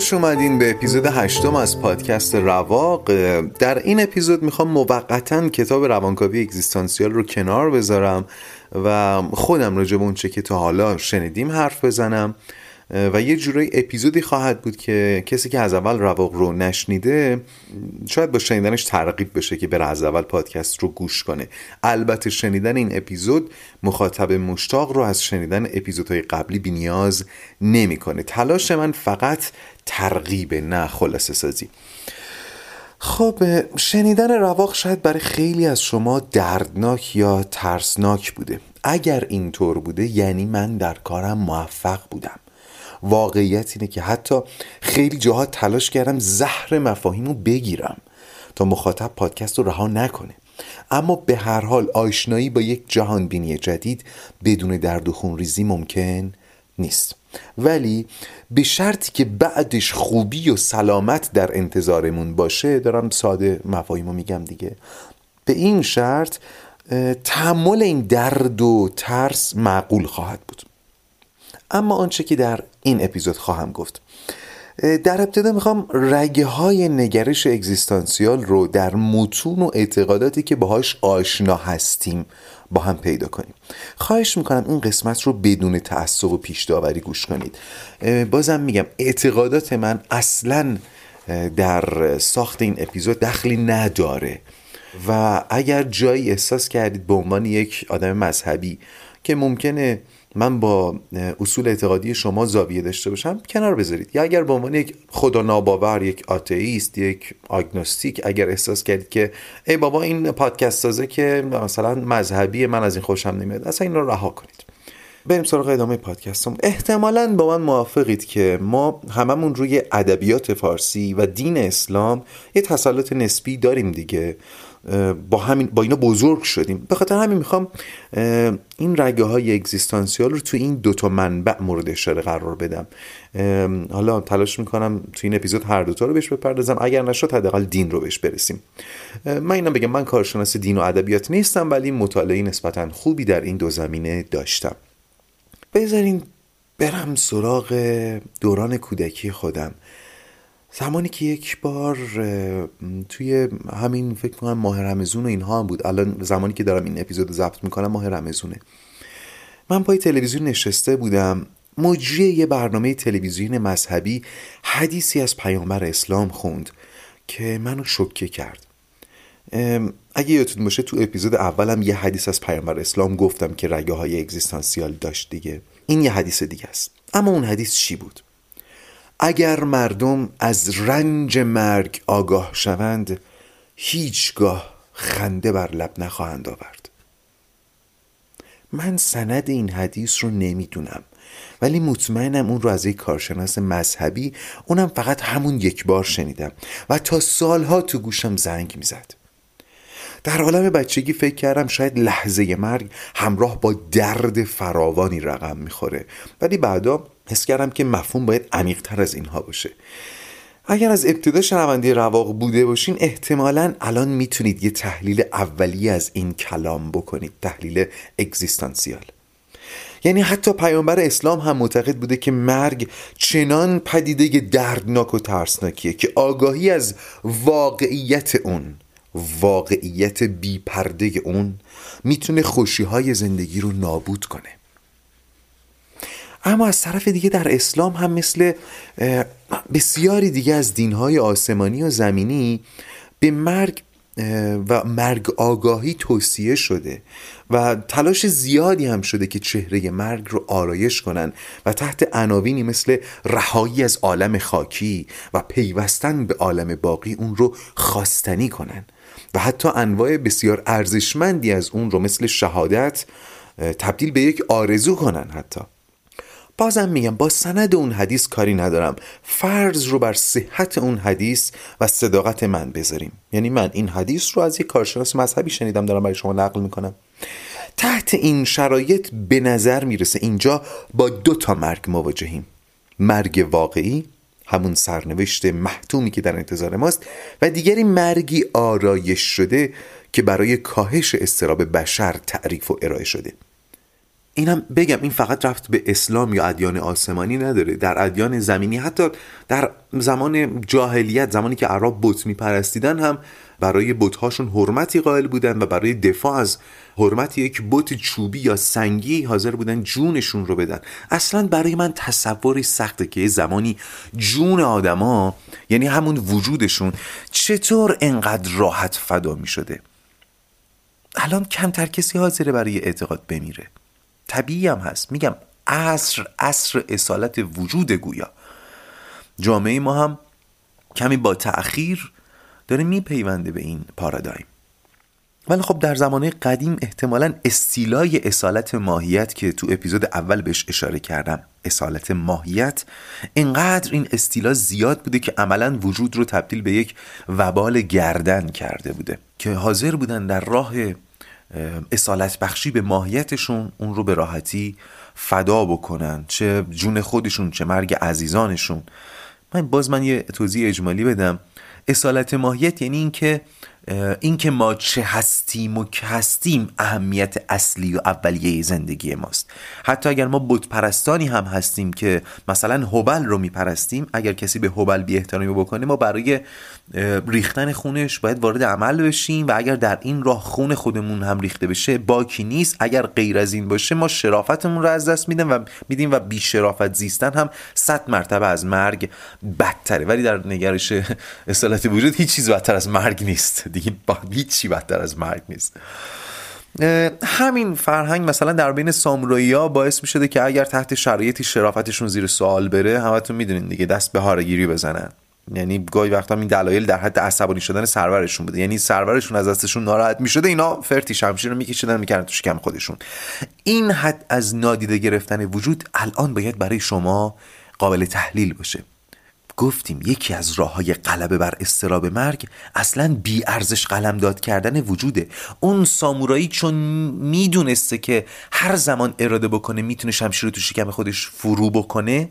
خوش اومدین به اپیزود هشتم از پادکست رواق. در این اپیزود می‌خوام موقتا کتاب روانکاوی اگزیستانسیال رو کنار بذارم و خودم راجع به اونچه که تا حالا شنیدیم حرف بزنم. و یه جورایی اپیزودی خواهد بود که کسی که از اول رواق رو نشنیده شاید با شنیدنش ترغیب بشه که بره از اول پادکست رو گوش کنه. البته شنیدن این اپیزود مخاطب مشتاق رو از شنیدن اپیزودهای قبلی بینیاز نمی‌کنه. تلاش من فقط ترغیب نه خلاصه سازی. خب شنیدن رواق شاید برای خیلی از شما دردناک یا ترسناک بوده. اگر اینطور بوده یعنی من در کارم موفق بودم. واقعیت اینه که حتی خیلی جاها تلاش کردم زهر مفاهیم رو بگیرم تا مخاطب پادکست رو رها نکنه. اما به هر حال آشنایی با یک جهان بینی جدید بدون درد و خونریزی ممکن نیست. ولی به شرطی که بعدش خوبی و سلامت در انتظارمون باشه دارم ساده مفاهیم رو میگم دیگه. به این شرط تحمل این درد و ترس معقول خواهد بود. اما آنچه که در این اپیزود خواهم گفت. در ابتدا می‌خوام رگه های نگرش اگزیستانسیال رو در متون و اعتقاداتی که باهاش آشنا هستیم با هم پیدا کنیم. خواهش می‌کنم این قسمت رو بدون تعصب و پیش داوری گوش کنید. بازم میگم اعتقادات من اصلا در ساخت این اپیزود دخلی نداره و اگر جایی احساس کردید به عنوان یک آدم مذهبی که ممکنه من با اصول اعتقادی شما زاویه داشته باشم کنار بذارید. یا اگر به عنوان یک خدا ناباور یک آتئیست یک آگنوستیک اگر احساس کردید که ای بابا این پادکست سازه که مثلا مذهبی من از این خوشم نمیاد اصلا این رو رها کنید. بریم سراغ ادامه پادکستم احتمالا با من موافقید که ما هممون روی ادبیات فارسی و دین اسلام یه تسلط نسبی داریم دیگه. با همین با اینا بزرگ شدیم. به خاطر همین می‌خوام این رگه های اگزیستانسیال رو تو این دوتا منبع مورد اشاره قرار بدم. حالا تلاش می‌کنم تو این اپیزود هر دوتا رو بهش بپردازم. اگر نشد حداقل دین رو بهش برسیم. من اینا بگم من کارشناس دین و ادبیات نیستم ولی مطالعه نسبتا خوبی در این دو زمینه داشتم. بذارین برم سراغ دوران کودکی خودم. زمانی که یک بار توی همین فکر می‌کنم ماه رمزون و اینها هم بود. الان زمانی که دارم این اپیزود ضبط می‌کنم ماه رمزونه من پای تلویزیون نشسته بودم. مجری یه برنامه تلویزیون مذهبی حدیثی از پیامبر اسلام خوند که منو شکه کرد. اگه یادتون باشه تو اپیزود اولم یه حدیث از پیامبر اسلام گفتم که رگه های اگزیستانسیال داشت دیگه. این یه حدیث دیگه است. اما اون حدیث چی بود؟ اگر مردم از رنج مرگ آگاه شوند هیچگاه خنده بر لب نخواهند آورد. من سند این حدیث رو نمی‌دونم ولی مطمئنم اون رو از یک کارشناس مذهبی اونم فقط همون یک بار شنیدم و تا سالها تو گوشم زنگ می‌زد. در عالم بچگی فکر کردم شاید لحظه مرگ همراه با درد فراوانی رقم می‌خوره ولی بعدا حس کردم که مفهوم باید عمیقتر از اینها باشه. اگر از ابتدا شنونده رواق بوده باشین احتمالا الان می‌تونید یه تحلیل اولی از این کلام بکنید تحلیل اگزیستانسیال. یعنی حتی پیامبر اسلام هم معتقد بوده که مرگ چنان پدیده دردناک و ترسناکیه که آگاهی از واقعیت اون واقعیت بیپرده اون می‌تونه خوشی های زندگی رو نابود کنه. اما از طرف دیگه در اسلام هم مثل بسیاری دیگه از دینهای آسمانی و زمینی به مرگ و مرگ آگاهی توصیه شده و تلاش زیادی هم شده که چهره مرگ رو آرایش کنن و تحت عناوینی مثل رهایی از عالم خاکی و پیوستن به عالم باقی اون رو خواستنی کنن. و حتی انواع بسیار ارزشمندی از اون رو مثل شهادت تبدیل به یک آرزو کنن حتی. بازم میگم با سند اون حدیث کاری ندارم. فرض رو بر صحت اون حدیث و صداقت من بذاریم. یعنی من این حدیث رو از یک کارشناس مذهبی شنیدم دارم برای شما نقل می‌کنم. تحت این شرایط به نظر می‌رسه اینجا با دو تا مرگ مواجهیم. مرگ واقعی همون سرنوشت محتومی که در انتظار ماست و دیگری مرگی آرایش شده که برای کاهش استراب بشر تعریف و ارائه شده. اینم بگم این فقط رفت به اسلام یا ادیان آسمانی نداره. در ادیان زمینی حتی در زمان جاهلیت زمانی که عرب بت میپرستیدن هم برای بتهاشون حرمتی قائل بودن و برای دفاع از حرمت یک بت چوبی یا سنگی حاضر بودن جونشون رو بدن. اصلا برای من تصوری سخته که زمانی جون آدما یعنی همون وجودشون چطور انقدر راحت فدا می شده الان کمتر کسی حاضره برای اعتقاد بمیره. طبیعی هم هست. میگم عصر عصر اصالت وجود گویا. جامعه ما هم کمی با تأخیر داره میپیونده به این پارادایم. ولی خب در زمانه قدیم احتمالا استیلای اصالت ماهیت که تو اپیزود اول بهش اشاره کردم اصالت ماهیت انقدر این استیلا زیاد بوده که عملا وجود رو تبدیل به یک وبال گردن کرده بوده که حاضر بودن در راه اصالت بخشی به ماهیتشون اون رو به راحتی فدا بکنن چه جون خودشون چه مرگ عزیزانشون. من باز من یه توضیح اجمالی بدم. اصالت ماهیت یعنی اینکه اینکه ما چه هستیم و که هستیم اهمیت اصلی و اولیه زندگی ماست. حتی اگر ما بت پرستانی هم هستیم که مثلا هوبل رو میپرستیم اگر کسی به هوبل بی احترامی بکنه ما برای ریختن خونش باید وارد عمل بشیم و اگر در این راه خون خودمون هم ریخته بشه باکی نیست. اگر غیر از این باشه ما شرافتمون رو از دست میدیم و میدیم و بی شرافت زیستن هم صد مرتبه از مرگ بدتره. ولی در نگرش اصالت وجود هیچ چیز بدتر از مرگ نیست. با هیچی بدتر از مرگ نیست. همین فرهنگ مثلا در بین سامورایی ها باعث می شده که اگر تحت شرایطی شرافتشون زیر سوال بره همتون می‌دونین دیگه دست به هارگیری بزنن. یعنی گاهی وقتا این دلایل در حد عصبانی شدن سرورشون بوده. یعنی سرورشون از دستشون ناراحت می‌شده اینا فرتی شمشیر رو میکشیدن می‌کردن تو شکم خودشون. این حد از نادیده گرفتن وجود الان باید برای شما قابل تحلیل باشه. گفتیم یکی از راه های غلبه بر استراب مرگ اصلا بی ارزش داد کردن وجوده. اون سامورایی چون می‌دونسته که هر زمان اراده بکنه می‌تونه شمشیر رو تو شکم خودش فرو بکنه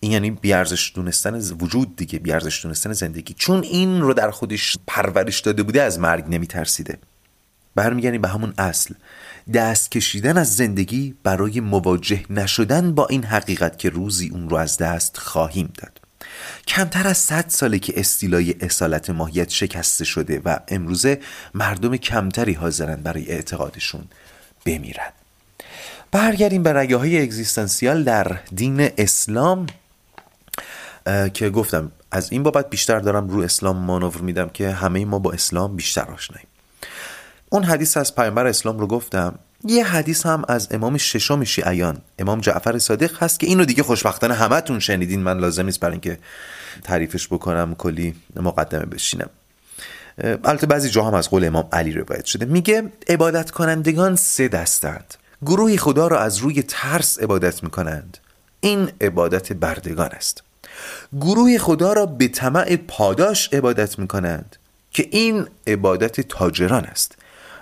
این یعنی بیارزش دونستن وجود دیگه بیارزش دونستن زندگی. چون این رو در خودش پرورش داده بوده از مرگ نمیترسیده. برمیگردیم به همون اصل. دست کشیدن از زندگی برای مواجه نشدن با این حقیقت که روزی اون رو از دست خواهیم داد. کمتر از صد ساله که استیلای اصالت ماهیت شکسته شده و امروزه مردم کمتری حاضرن برای اعتقادشون بمیرن. برگردیم به رگه های اگزیستانسیال در دین اسلام که گفتم از این بابت بیشتر دارم رو اسلام مانور میدم که همه ما با اسلام بیشتر آشناییم. اون حدیث از پیامبر اسلام رو گفتم یه حدیث هم از امام ششم شیعیان. امام جعفر صادق هست که اینو دیگه خوشبختانه همتون شنیدین. من لازم نیست برای اینکه تعریفش بکنم کلی مقدمه بشینم. البته بعضی جا هم از قول امام علی روایت شده. میگه عبادت کنندگان سه دستند. گروهی خدا را از روی ترس عبادت می‌کنند. این عبادت بردگان است. گروه خدا را به طمع پاداش عبادت می کنند که این عبادت تاجران است.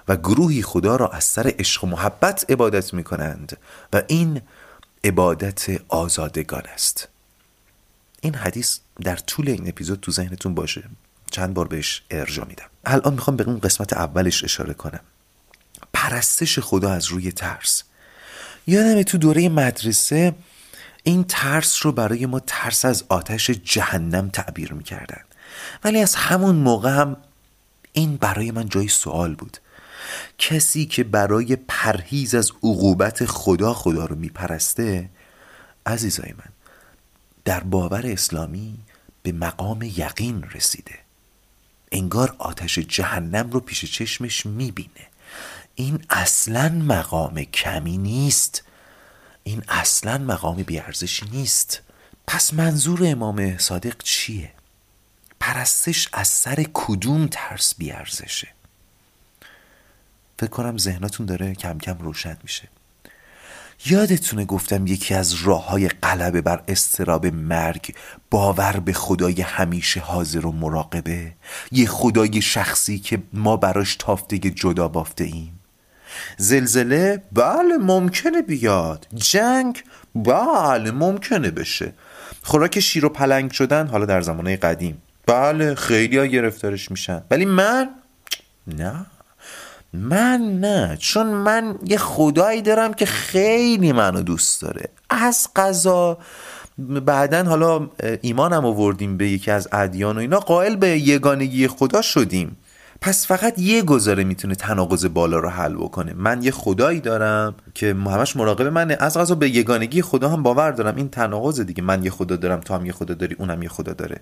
و گروهی خدا را از سر عشق و محبت عبادت می کنند و این عبادت آزادگان است. این حدیث در طول این اپیزود تو ذهنتون باشه. چند بار بهش ارجا میدم. الان می‌خوام به اون قسمت اولش اشاره کنم. پرستش خدا از روی ترس. یادم تو دوره مدرسه این ترس رو برای ما ترس از آتش جهنم تعبیر می‌کردن. ولی از همون موقع هم این برای من جای سوال بود. کسی که برای پرهیز از عقوبت خدا خدا رو میپرسته عزیزای من در باور اسلامی به مقام یقین رسیده. انگار آتش جهنم رو پیش چشمش می‌بینه. این اصلا مقام کمی نیست. این اصلا مقام بیارزشی نیست. پس منظور امام صادق چیه؟ پرستش از سر کدوم ترس بیارزشه؟ فکر کنم ذهناتون داره کم کم روشن میشه. یادتونه گفتم یکی از راه های قلبه بر استراب مرگ باور به خدای همیشه حاضر و مراقبه؟ یه خدای شخصی که ما براش تافته جدا بافته ایم. زلزله؟ بله ممکنه بیاد. جنگ؟ بله ممکنه بشه. خوراک شیر و پلنگ شدن حالا در زمانه قدیم. بله خیلی گرفتارش میشن. ولی من؟ نه. من نه چون من یه خدایی دارم که خیلی منو دوست داره. از قضا بعدا حالا ایمانم آوردیم به یکی از ادیان و اینا قائل به یگانگی خدا شدیم. پس فقط یه گذاره می‌تونه تناقض بالا رو حل بکنه. من یه خدایی دارم که همش مراقب منه. از غذا به یگانگی خدا هم باور دارم. این تناقض دیگه. من یه خدا دارم تو هم یه خدا داری اونم یه خدا داره.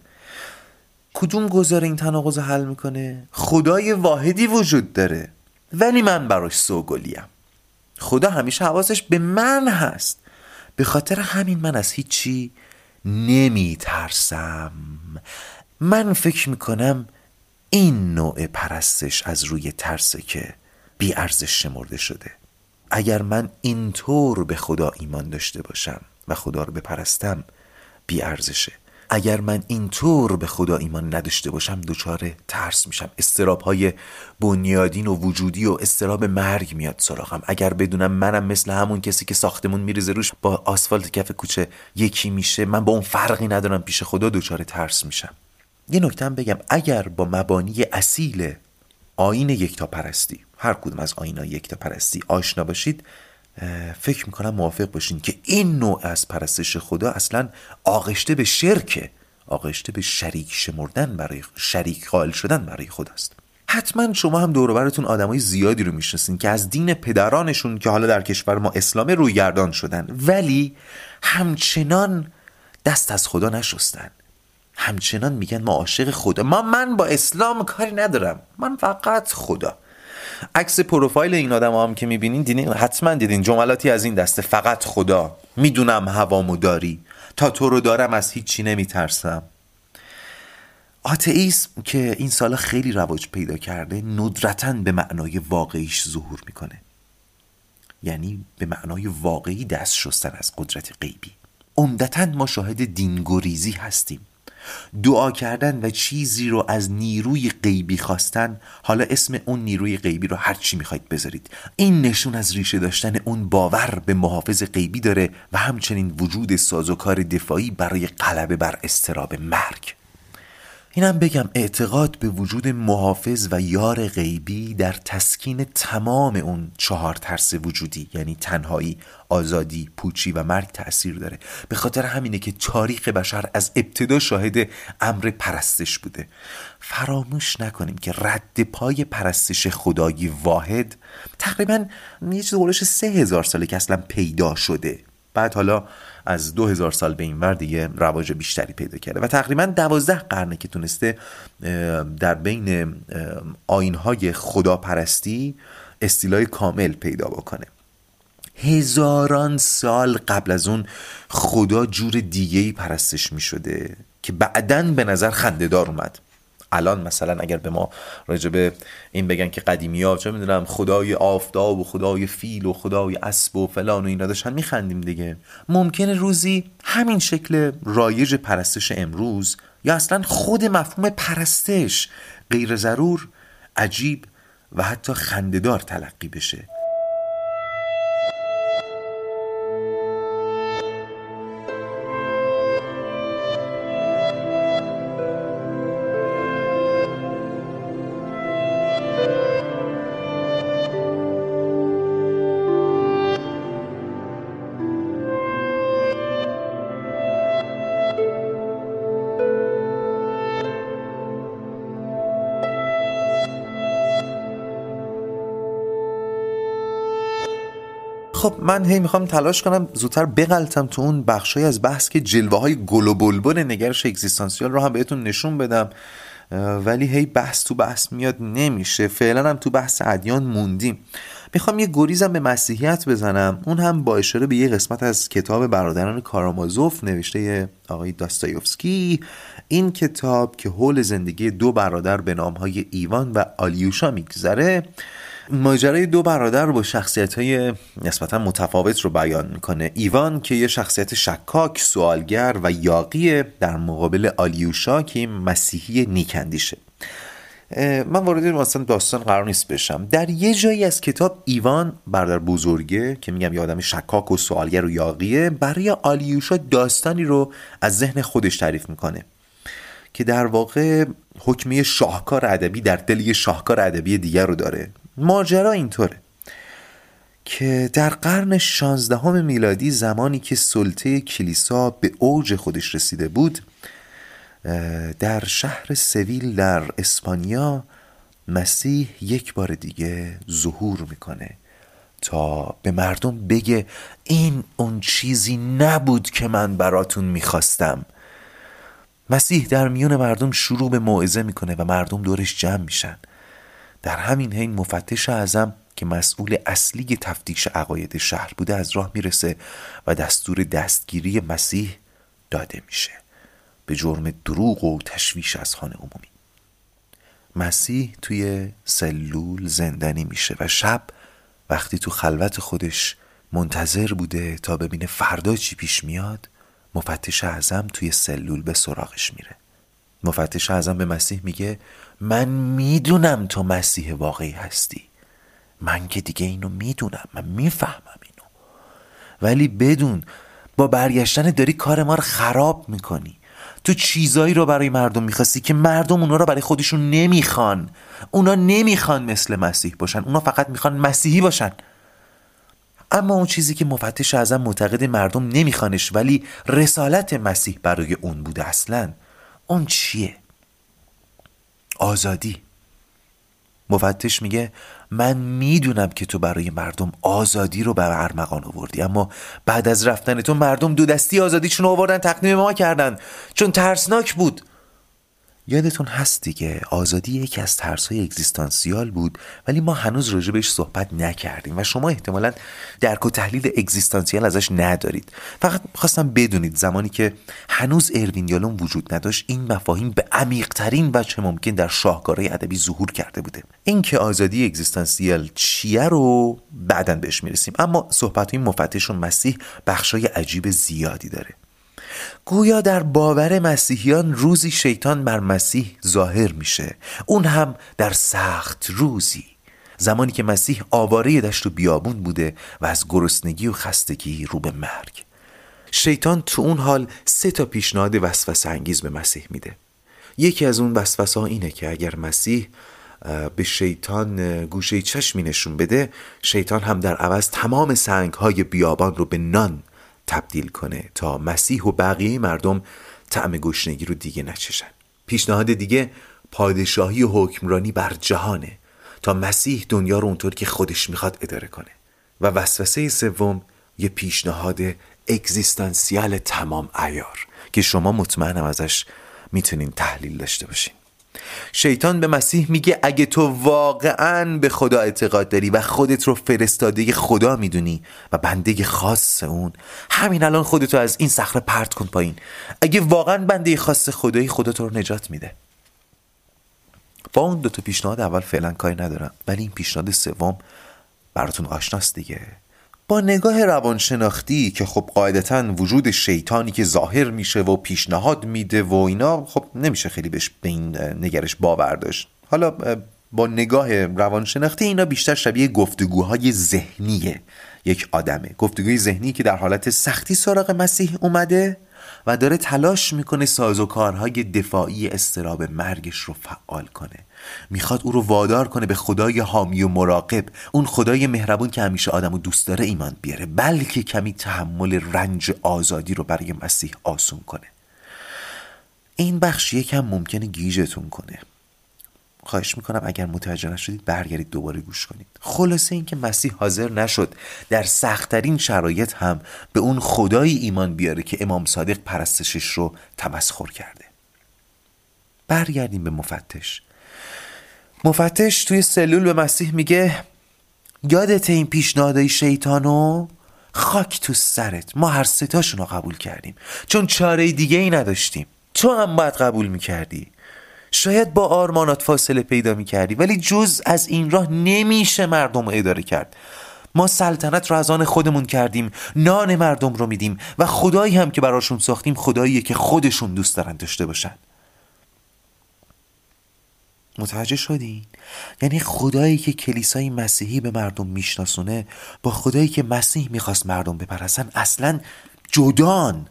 کدوم گذاره این تناقض حل می‌کنه؟ خدای واحدی وجود داره. ولی من براش سوگلیم. خدا همیشه حواسش به من هست. به خاطر همین من از هیچی نمی ترسم من فکر می‌کنم این نوع پرستش از روی ترسه که بی ارزش شمرده شده. اگر من اینطور به خدا ایمان داشته باشم و خدا رو بپرستم بی ارزشه. اگر من اینطور به خدا ایمان نداشته باشم دچار ترس میشم. استراب های بنیادین و وجودی و استراب مرگ میاد سراغم. اگر بدونم منم مثل همون کسی که ساختمون میریزه روش با آسفالت کف کوچه یکی میشه من با اون فرقی ندارم پیش خدا دچار ترس میشم. یه نکته بگم اگر با مبانی اصیل آین یکتا پرستی هر کدوم از آین یکتا پرستی آشنا باشید فکر می‌کنم موافق باشین که این نوع از پرستش خدا اصلا آغشته به شرکه آغشته به شریک شمردن برای شریک قائل شدن برای خداست حتما شما هم دوروبرتون آدمای زیادی رو می‌شناسین که از دین پدرانشون که حالا در کشور ما اسلام رویگردان شدن ولی همچنان دست از خدا نشستن. همچنان میگن ما عاشق خدا. ما من با اسلام کاری ندارم. من فقط خدا. عکس پروفایل این آدم هم که می‌بینین دیدین؟ حتما دیدین. جملاتی از این دسته. فقط خدا. می‌دونم هوامو داری. تا تو رو دارم از هیچی نمیترسم. آتئیسم که این سالا خیلی رواج پیدا کرده ندرتا به معنای واقعیش ظهور می‌کنه. یعنی به معنای واقعی دست شستن از قدرت غیبی. عمدتا ما شاهد دینگوریزی هستیم. دعا کردن و چیزی رو از نیروی غیبی خواستن حالا اسم اون نیروی غیبی رو هر چی می‌خواید بذارید. این نشون از ریشه داشتن اون باور به محافظ غیبی داره و همچنین وجود سازوکار دفاعی برای غلبه بر استراب مرگ. اینم بگم اعتقاد به وجود محافظ و یار غیبی در تسکین تمام اون چهار ترس وجودی یعنی تنهایی، آزادی، پوچی و مرگ تأثیر داره. به خاطر همینه که تاریخ بشر از ابتدا شاهد امر پرستش بوده. فراموش نکنیم که رد پای پرستش خدایی واحد تقریبا یه چیز سه هزار ساله که اصلا پیدا شده. بعد حالا از دو هزار سال به این ور دیگه رواج بیشتری پیدا کرده. و تقریبا دوازده قرنه که تونسته در بین آینهای خداپرستی استیلای کامل پیدا بکنه. هزاران سال قبل از اون خدا جور دیگه پرستش می شده که بعدا به نظر خندهدار اومد. الان مثلا اگر به ما راجبه این بگن که قدیمی ها چه می‌دونم خدای آفتاب و خدای فیل و خدای اسب و فلان و اینا داشتن میخندیم دیگه. ممکنه روزی همین شکل رایج پرستش امروز یا اصلا خود مفهوم پرستش غیر ضرور عجیب و حتی خندهدار تلقی بشه. خب من هی می‌خوام تلاش کنم زودتر بغلتم تو اون بخشای از بحث که جلوه های گل و بلبل نگرش اگزیستانسیال رو هم بهتون نشون بدم ولی هی بحث تو بحث میاد نمیشه. فعلا هم تو بحث ادیان موندیم. می‌خوام یه گریزم به مسیحیت بزنم. اون هم با اشاره به یه قسمت از کتاب برادران کارامازوف نوشته آقای داستایوفسکی. این کتاب که حول زندگی دو برادر به نامهای ایوان و آلیوشا میگذره ماجرای دو برادر با شخصیت های نسبتا متفاوت رو بیان می‌کنه. ایوان که یه شخصیت شکاک سوالگر و یاقی در مقابل آلیوشا که مسیحی نیکندیشه من وارد مثلا داستان قرار نیست بشم. در یه جایی از کتاب ایوان برادر بزرگه که میگم یه آدم شکاک و سوالگر و یاقیه برای آلیوشا داستانی رو از ذهن خودش تعریف می‌کنه. که در واقع حکمی شاهکار ادبی در دل یه شاهکار ادبی دیگر رو داره. ماجرا اینطوره که در قرن شانزدهم میلادی زمانی که سلطه کلیسا به اوج خودش رسیده بود در شهر سویل در اسپانیا مسیح یک بار دیگه ظهور می‌کنه تا به مردم بگه این اون چیزی نبود که من براتون می‌خواستم. مسیح در میون مردم شروع به موعظه می‌کنه و مردم دورش جمع میشن. در همین حین مفتش اعظم که مسئول اصلی تفتیش عقاید شهر بوده از راه می‌رسه و دستور دستگیری مسیح داده میشه به جرم دروغ و تشویش از خانه عمومی. مسیح توی سلول زندانی میشه و شب وقتی تو خلوت خودش منتظر بوده تا ببینه فردا چی پیش میاد مفتش اعظم توی سلول به سراغش میره. مفتش اعظم به مسیح میگه من می‌دونم تو مسیح واقعی هستی. من که دیگه اینو می‌دونم. من می‌فهمم اینو. ولی بدون با برگشتن داری کار ما رو خراب می‌کنی. تو چیزایی رو برای مردم می‌خواستی که مردم اونا رو برای خودشون نمی‌خوان. اونا نمی‌خوان مثل مسیح باشن. اونا فقط می‌خوان مسیحی باشن. اما اون چیزی که مفتش اعظم معتقد مردم نمیخوانش ولی رسالت مسیح برای اون بوده اصلا. اون چیه؟ آزادی. مفتش میگه من می‌دونم که تو برای مردم آزادی رو بر ارمغان آوردی اما بعد از رفتن تو مردم دو دستی آزادیشون آوردن تقدیم ما کردن چون ترسناک بود. یادتون هست دیگه آزادی یکی از های اگزیستانسیال بود ولی ما هنوز راجع بهش صحبت نکردیم و شما احتمالا درک و تحلیل اگزیستانسیال ازش ندارید. فقط خواستم بدونید زمانی که هنوز اروین یالون وجود نداشت این مفاهیم به عمیقترین وجه ممکن در شاهکارهای ادبی ظهور کرده بوده. اینکه آزادی اگزیستانسیال چیه رو بعدا بهش می‌رسیم اما صحبت های مفتش و مسیح بخشای عجیب زیادی داره. گویا در باور مسیحیان روزی شیطان بر مسیح ظاهر میشه. اون هم در سخت روزی. زمانی که مسیح آواره دشت و بیابون بوده و از گرسنگی و خستگی رو به مرگ. شیطان تو اون حال سه تا پیشنهاد وسوسه انگیز به مسیح میده. یکی از اون وسوسه ها اینه که اگر مسیح به شیطان گوشه چشمی نشون بده شیطان هم در عوض تمام سنگ های بیابان رو به نان تبدیل کنه تا مسیح و بقیه مردم طعم گشنگی رو دیگه نچشن. پیشنهاد دیگه پادشاهی و حکمرانی بر جهانه تا مسیح دنیا رو اونطور که خودش می‌خواد اداره کنه. و وسوسه سوم یه پیشنهاد اگزیستانسیال تمام ایار که شما مطمئنم ازش می‌تونین تحلیل داشته باشین. شیطان به مسیح میگه اگه تو واقعا به خدا اعتقاد داری و خودت رو فرستاده خدا می‌دونی و بنده خاص اون همین الان خودتو از این صخره پرت کن پایین. اگه واقعا بنده خاص خدایی خدا تو رو نجات میده. با اون دوتا پیشنهاد اول فعلا کاری ندارم ولی این پیشنهاد سوم براتون آشناست دیگه. با نگاه روانشناختی که خب قاعدتا وجود شیطانی که ظاهر میشه و پیشنهاد میده و اینا خب نمیشه خیلی بهش به این نگرش باور داشت. حالا با نگاه روانشناختی اینا بیشتر شبیه گفتگوهای ذهنی یک آدمه. گفتگوی ذهنی که در حالت سختی سراغ مسیح اومده و داره تلاش می‌کنه سازوکارهای دفاعی استراب مرگش رو فعال کنه. می‌خواد او رو وادار کنه به خدای حامی و مراقب. اون خدای مهربون که همیشه آدم و دوست داره ایمان بیاره. بلکه کمی تحمل رنج آزادی رو برای مسیح آسون کنه. این بخش یکم ممکنه گیجتون کنه. خواهش می‌کنم اگر متوجه نشدید برگردید دوباره گوش کنید. خلاصه اینکه مسیح حاضر نشد در سختترین شرایط هم به اون خدایی ایمان بیاره که امام صادق پرستشش رو تمسخر کرده. برگردیم به مفتش. مفتش توی سلول به مسیح میگه یادت این پیشنهادهای شیطانو؟ خاک تو سرت. ما هر ستاشون رو قبول کردیم. چون چاره دیگه ای نداشتیم. تو هم باید قبول می‌کردی. شاید با آرمانات فاصله پیدا می‌کردی ولی جز از این راه نمیشه مردم رو اداره کرد. ما سلطنت رو از آن خودمون کردیم نان مردم رو میدیم و خدایی هم که براشون ساختیم خداییه که خودشون دوست دارن داشته باشن. متوجه شدین؟ یعنی خدایی که کلیسای مسیحی به مردم میشناسونه با خدایی که مسیح می‌خواست مردم بپرسن اصلا جدان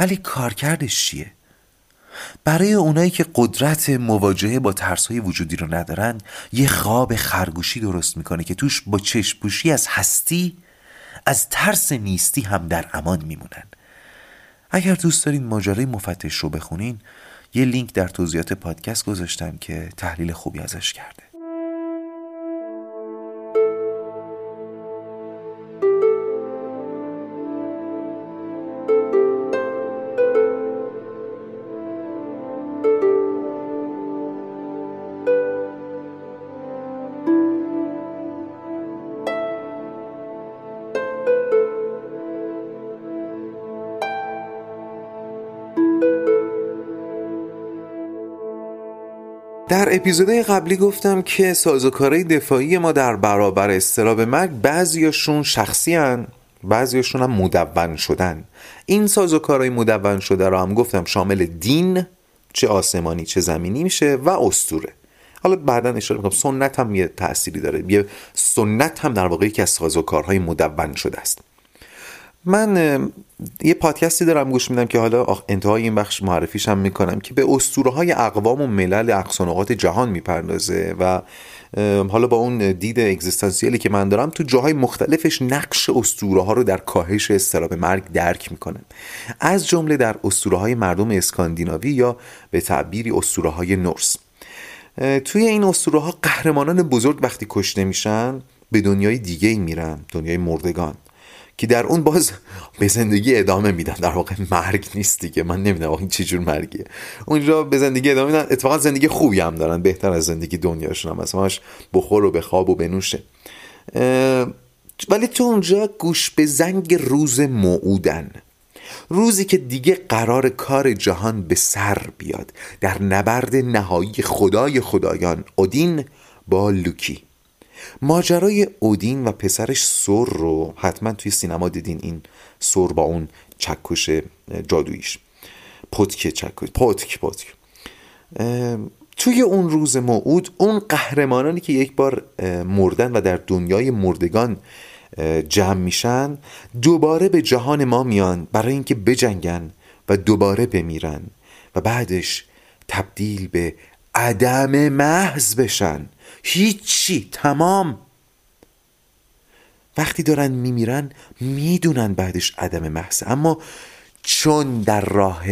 ولی کارکردش چیه؟ برای اونایی که قدرت مواجهه با ترسهای وجودی رو ندارن یه خواب خرگوشی درست می‌کنه که توش با چشپوشی از هستی از ترس نیستی هم در امان میمونن اگر دوست دارین ماجرای مفتش رو بخونین یه لینک در توضیحات پادکست گذاشتم که تحلیل خوبی ازش کرده. اپیزودهای قبلی گفتم که سازوکارهای دفاعی ما در برابر استراب مرگ بعضیاشون شخصی هن بعضیاشون هم مدون شدن. این سازوکارهای مدون شده را هم گفتم شامل دین چه آسمانی چه زمینی میشه و استوره. حالا بعدا اشاره می‌کنم سنت هم یه تأثیری داره. یه سنت هم در واقع یکی از سازوکارهای مدون شده است. من یه پادکستی دارم گوش میدم که حالا انتهای این بخش معرفیش هم می‌کنم که به اسطوره های اقوام و ملل اقصانقات جهان می‌پردازه و حالا با اون دید اگزیستانسیالی که من دارم تو جاهای مختلفش نقش اسطوره ها رو در کاهش استراب مرگ درک می‌کنم از جمله در اسطوره های مردم اسکاندیناوی یا به تعبیری اسطوره های نورس توی این اسطوره ها قهرمانان بزرگ وقتی کشته میشن به دنیای دیگه میرن دنیای مردگان. که در اون باز به زندگی ادامه میدن. در واقع مرگ نیست دیگه. من نمی‌دونم واقعا چه جور مرگیه. اونجا به زندگی ادامه میدن. اتفاقا زندگی خوبی هم دارن. بهتر از زندگی دنیاشون هم مثلا بخور و بخواب و بنوشه ولی تو اونجا گوش به زنگ روز موعودن. روزی که دیگه قرار کار جهان به سر بیاد. در نبرد نهایی خدای خدایان. اودین با لوکی. ماجرای اودین و پسرش سور رو حتما توی سینما دیدین این سور با اون چکش جادویش پتک چکش پتک پتک. توی اون روز موعود اون قهرمانانی که یک بار مردن و در دنیای مردگان جمع میشن دوباره به جهان ما میان برای اینکه بجنگن و دوباره بمیرن و بعدش تبدیل به عدم محض بشن. هیچی تمام. وقتی دارن میمیرن می‌دونن بعدش عدم محض. اما چون در راه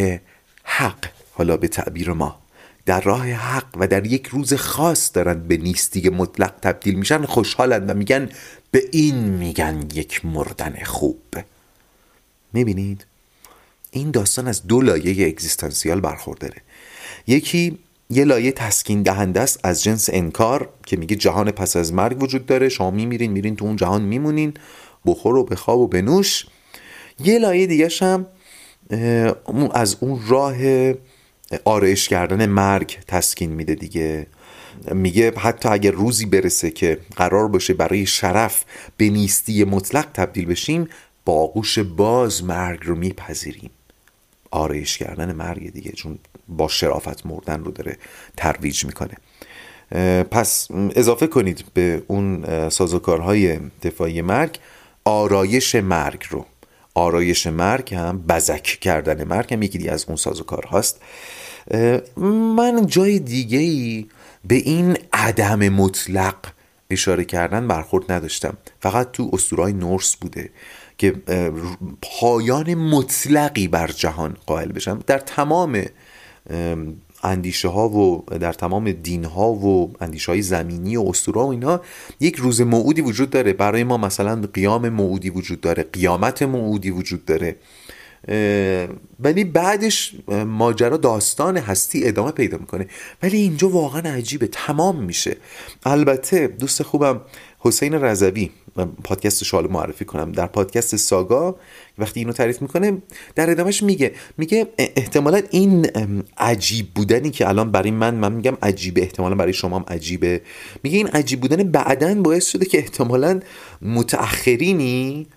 حق حالا به تعبیر ما در راه حق و در یک روز خاص دارن به نیستی مطلق تبدیل میشن خوشحالن و میگن به این میگن یک مردن خوب. می‌بینید؟ این داستان از دو لایه اگزیستانسیال برخورداره. یکی یه لایه تسکین دهنده است از جنس انکار که میگه جهان پس از مرگ وجود داره. شما میمیرین میرین تو اون جهان میمونین. بخور و بخواب و بنوش. یه لایه دیگه هم از اون راه آرایش کردن مرگ تسکین میده دیگه. میگه حتی اگر روزی برسه که قرار باشه برای شرف به نیستی مطلق تبدیل بشیم با آغوش باز مرگ رو میپذیریم. آرایش کردن مرگ دیگه. چون با شرافت مردن رو داره ترویج می‌کنه. پس اضافه کنید به اون سازوکارهای دفاعی مرگ آرایش مرگ رو. آرایش مرگ هم بزک کردن مرگ هم یکی از اون سازوکار هاست. من جای دیگه ای به این عدم مطلق اشاره کردن برخورد نداشتم. فقط تو اسطورهای نورس بوده که پایان مطلقی بر جهان قائل بشن در تمام اندیشه ها و در تمام دین ها و اندیشه های زمینی و اسطوره و اینها یک روز موعودی وجود داره. برای ما مثلا قیام موعودی وجود داره قیامت موعودی وجود داره. ولی بعدش ماجرا داستان هستی ادامه پیدا می‌کنه. ولی اینجا واقعا عجیبه تمام میشه. البته دوست خوبم حسین رضوی پادکست شال معرفی کنم در پادکست ساگا وقتی اینو تعریف می‌کنه در ادامهش میگه میگه احتمالا این عجیب بودنی که الان برای من من میگم عجیبه احتمالا برای شما هم عجیبه. میگه این عجیب بودن بعدا باعث شده که احتمالا متأخرینی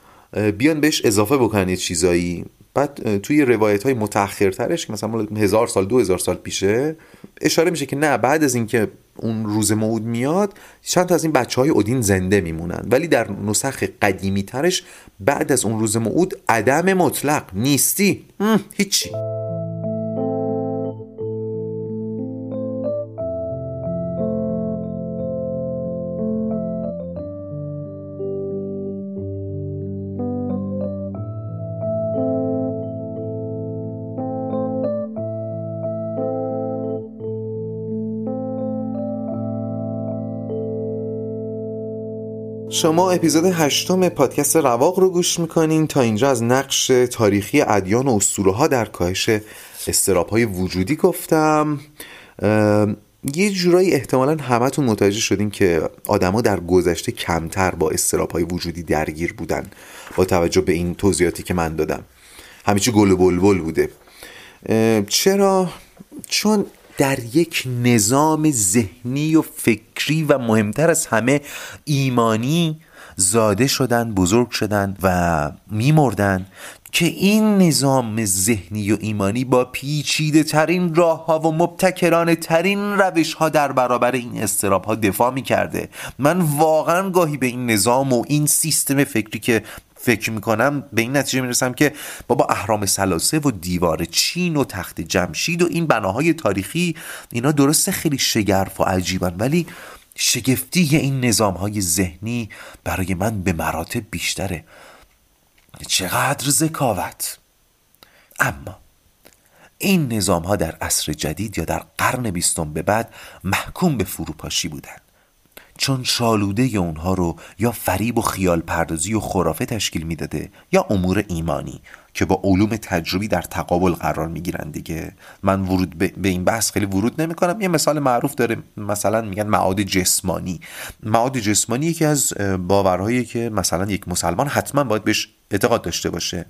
بیان بهش اضافه بکنن یه چیزایی. بعد توی روایت های متأخرترش که مثلا هزار سال دو هزار سال پیشه اشاره میشه که نه بعد از اینکه اون روز موعود میاد چند تا از این بچه های اودین زنده میمونن. ولی در نسخ قدیمی ترش بعد از اون روز موعود عدم مطلق. نیستی؟ هیچی. شما اپیزود هشتم پادکست رواق رو گوش می‌کنین. تا اینجا از نقش تاریخی ادیان و اسطوره ها در کاهش استراب های وجودی گفتم. یه جورایی احتمالا همتون متوجه شدین که آدما در گذشته کمتر با استراب های وجودی درگیر بودن با توجه به این توضیحاتی که من دادم. همیشه گل و بلبل بوده. چرا؟ چون در یک نظام ذهنی و فکری و مهمتر از همه ایمانی زاده شدن بزرگ شدن و میمردن که این نظام ذهنی و ایمانی با پیچیده ترین راه ها و مبتکرانه ترین روش ها در برابر این استراب ها دفاع می کرده من واقعا گاهی به این نظام و این سیستم فکری که فکر می‌کنم به این نتیجه می‌رسم که بابا اهرام سلاسه و دیوار چین و تخت جمشید و این بناهای تاریخی اینا درسته خیلی شگرف و عجیبن ولی شگفتی این نظام های ذهنی برای من به مراتب بیشتره. چقدر ذکاوت! اما این نظام ها در عصر جدید یا در قرن بیستم به بعد محکوم به فروپاشی بودند چون شالوده اونها رو یا فریب و خیال پردازی و خرافه تشکیل می‌داده یا امور ایمانی که با علوم تجربی در تقابل قرار می‌گیرن دیگه. من ورود به این بحث خیلی ورود نمی کنم یه مثال معروف داره. مثلا میگن معاد جسمانی. معاد جسمانی یکی از باورهایی که مثلا یک مسلمان حتما باید بهش اعتقاد داشته باشه.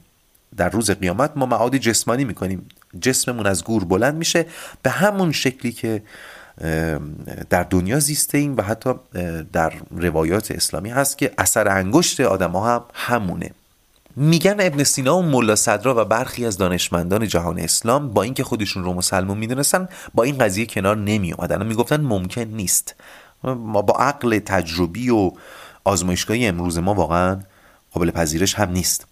در روز قیامت ما معاد جسمانی می‌کنیم. جسممون از گور بلند میشه. به همون شکلی که در دنیا زیسته ایم و حتی در روایات اسلامی هست که اثر انگشت آدم ها هم همونه. میگن ابن سینا و ملا صدرا و برخی از دانشمندان جهان اسلام با اینکه خودشون رو مسلمون می‌دونستن با این قضیه کنار نمی اومدن می‌گفتن ممکن نیست. ما با عقل تجربی و آزمایشگاهی امروز ما واقعا قابل پذیرش هم نیست.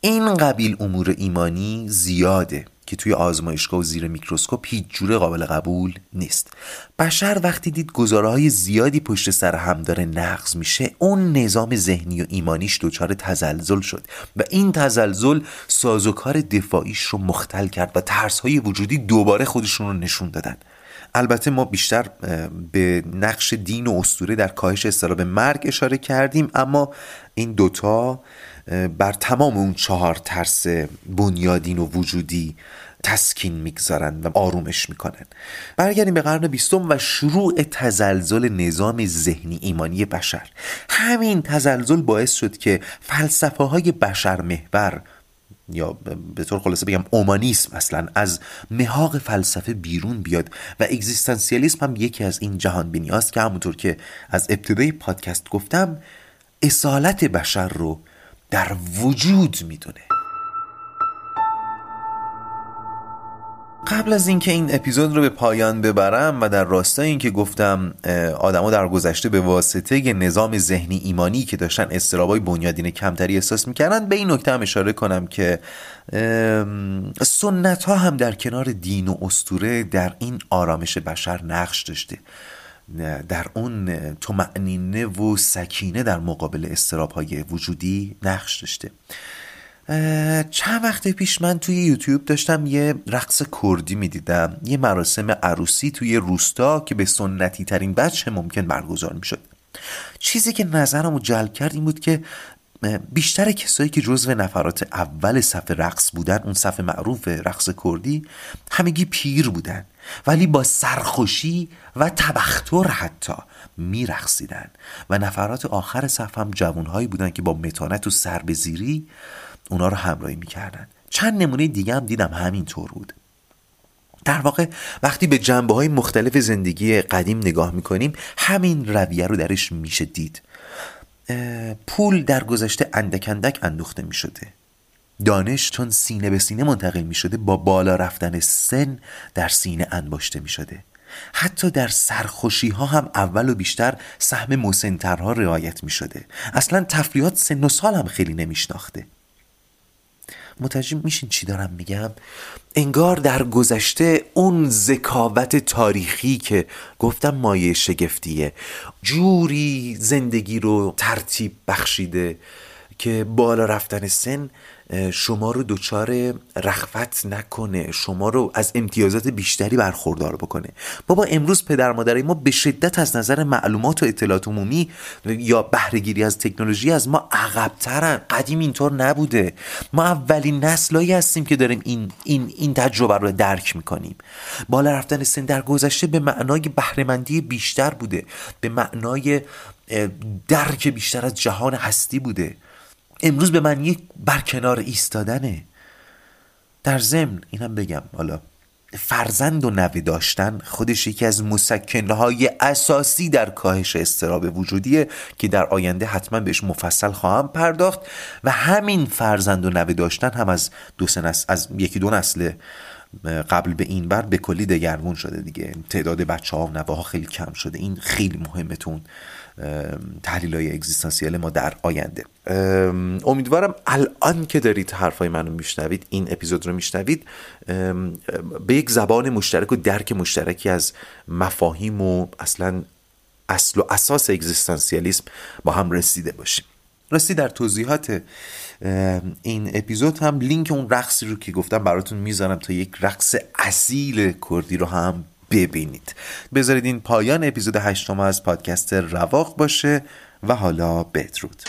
این قبیل امور ایمانی زیاده. که توی آزمایشگاه و زیر میکروسکوپ هیچ جوره قابل قبول نیست. بشر وقتی دید گزاره زیادی پشت سر هم داره نقض میشه اون نظام ذهنی و ایمانیش دچار تزلزل شد و این تزلزل سازوکار دفاعیش رو مختل کرد و ترس های وجودی دوباره خودشون رو نشون دادن. البته ما بیشتر به نقش دین و اسطوره در کاهش استراب مرگ اشاره کردیم اما این دوتا بر تمام اون چهار ترس بنیادین و وجودی تسکین می‌گذارن و آرومش می‌کنن. برگردیم به قرن بیستم و شروع تزلزل نظام ذهنی ایمانی بشر. همین تزلزل باعث شد که فلسفه های بشر محور یا به طور خلاصه بگم اومانیسم اصلا از محاق فلسفه بیرون بیاد و اگزیستانسیالیسم هم یکی از این جهان بینی که همونطور که از ابتدای پادکست گفتم اصالت بشر رو در وجود می‌دونه. قبل از اینکه این اپیزود رو به پایان ببرم و در راستای اینکه گفتم آدما در گذشته به واسطه نظام ذهنی ایمانی که داشتن استرابای بنیادین کمتری احساس می‌کردن به این نکته هم اشاره کنم که سنت ها هم در کنار دین و استوره در این آرامش بشر نقش داشته. در اون تمعنینه و سکینه در مقابل استراب های وجودی نقش داشته. چند وقت پیش من توی یوتیوب داشتم یه رقص کردی می‌دیدم. یه مراسم عروسی توی روستا که به سنتی ترین بچه ممکن برگزار می‌شد. چیزی که نظرم رو جلب کرد این بود که بیشتر کسایی که جزو نفرات اول صف رقص بودن اون صف معروف رقص کردی همگی پیر بودن. ولی با سرخوشی و تبختر حتی میرقصیدن. و نفرات آخر صف هم جوانهایی بودن که با متانت و سربزیری اونا رو همراهی می‌کردن. چند نمونه دیگه هم دیدم همینطور بود. در واقع وقتی به جنبه های مختلف زندگی قدیم نگاه می‌کنیم همین رویه رو درش میشه دید. پول در گذشته اندک اندک اندوخته می شده دانش چون سینه به سینه منتقل می شده با بالا رفتن سن در سینه انباشته می شده حتی در سرخوشی ها هم اول و بیشتر سهم مسنترها رعایت می شده اصلا تفریحات سن و سال هم خیلی نمیشناخته. متوجه میشین چی دارم میگم؟ انگار در گذشته اون ذکاوت تاریخی که گفتم مایه شگفتیه. جوری زندگی رو ترتیب بخشیده که بالا رفتن سن شما رو دچار رخوت نکنه شما رو از امتیازات بیشتری برخوردار بکنه. بابا امروز پدر مادرای ما به شدت از نظر معلومات و اطلاعات عمومی یا بهرهگیری از تکنولوژی از ما عقبترن. قدیم اینطور نبوده. ما اولین نسلایی هستیم که داریم این این این تجربه رو درک می‌کنیم. بالا رفتن سن در گذشته به معنای بهرهمندی بیشتر بوده. به معنای درک بیشتر از جهان هستی بوده. امروز به من یک برکنار ایستادنه. در ضمن اینم بگم حالا فرزند و نوه داشتن خودش یکی از مسکنهای اساسی در کاهش استراب وجودیه که در آینده حتما بهش مفصل خواهم پرداخت و همین فرزند و نوه داشتن هم از دو نسل از یکی دو نسل قبل به این بر به کلی دگرگون شده دیگه. تعداد بچه ها و نوه ها خیلی کم شده. این خیلی مهمه تون تحلیل های اگزیستانسیال ما در آینده. امیدوارم الان که دارید حرفای منو میشنوید این اپیزود رو میشنوید به یک زبان مشترک و درک مشترکی از مفاهیم و اصلا اصل و اساس اگزیستانسیالیسم با هم رسیده باشیم. راستی در توضیحات این اپیزود هم لینک اون رقصی رو که گفتم براتون می‌ذارم تا یک رقص اصیل کردی رو هم ببینید. بذارید این پایان اپیزود هشتم از پادکست رواق باشه و حالا بدرود.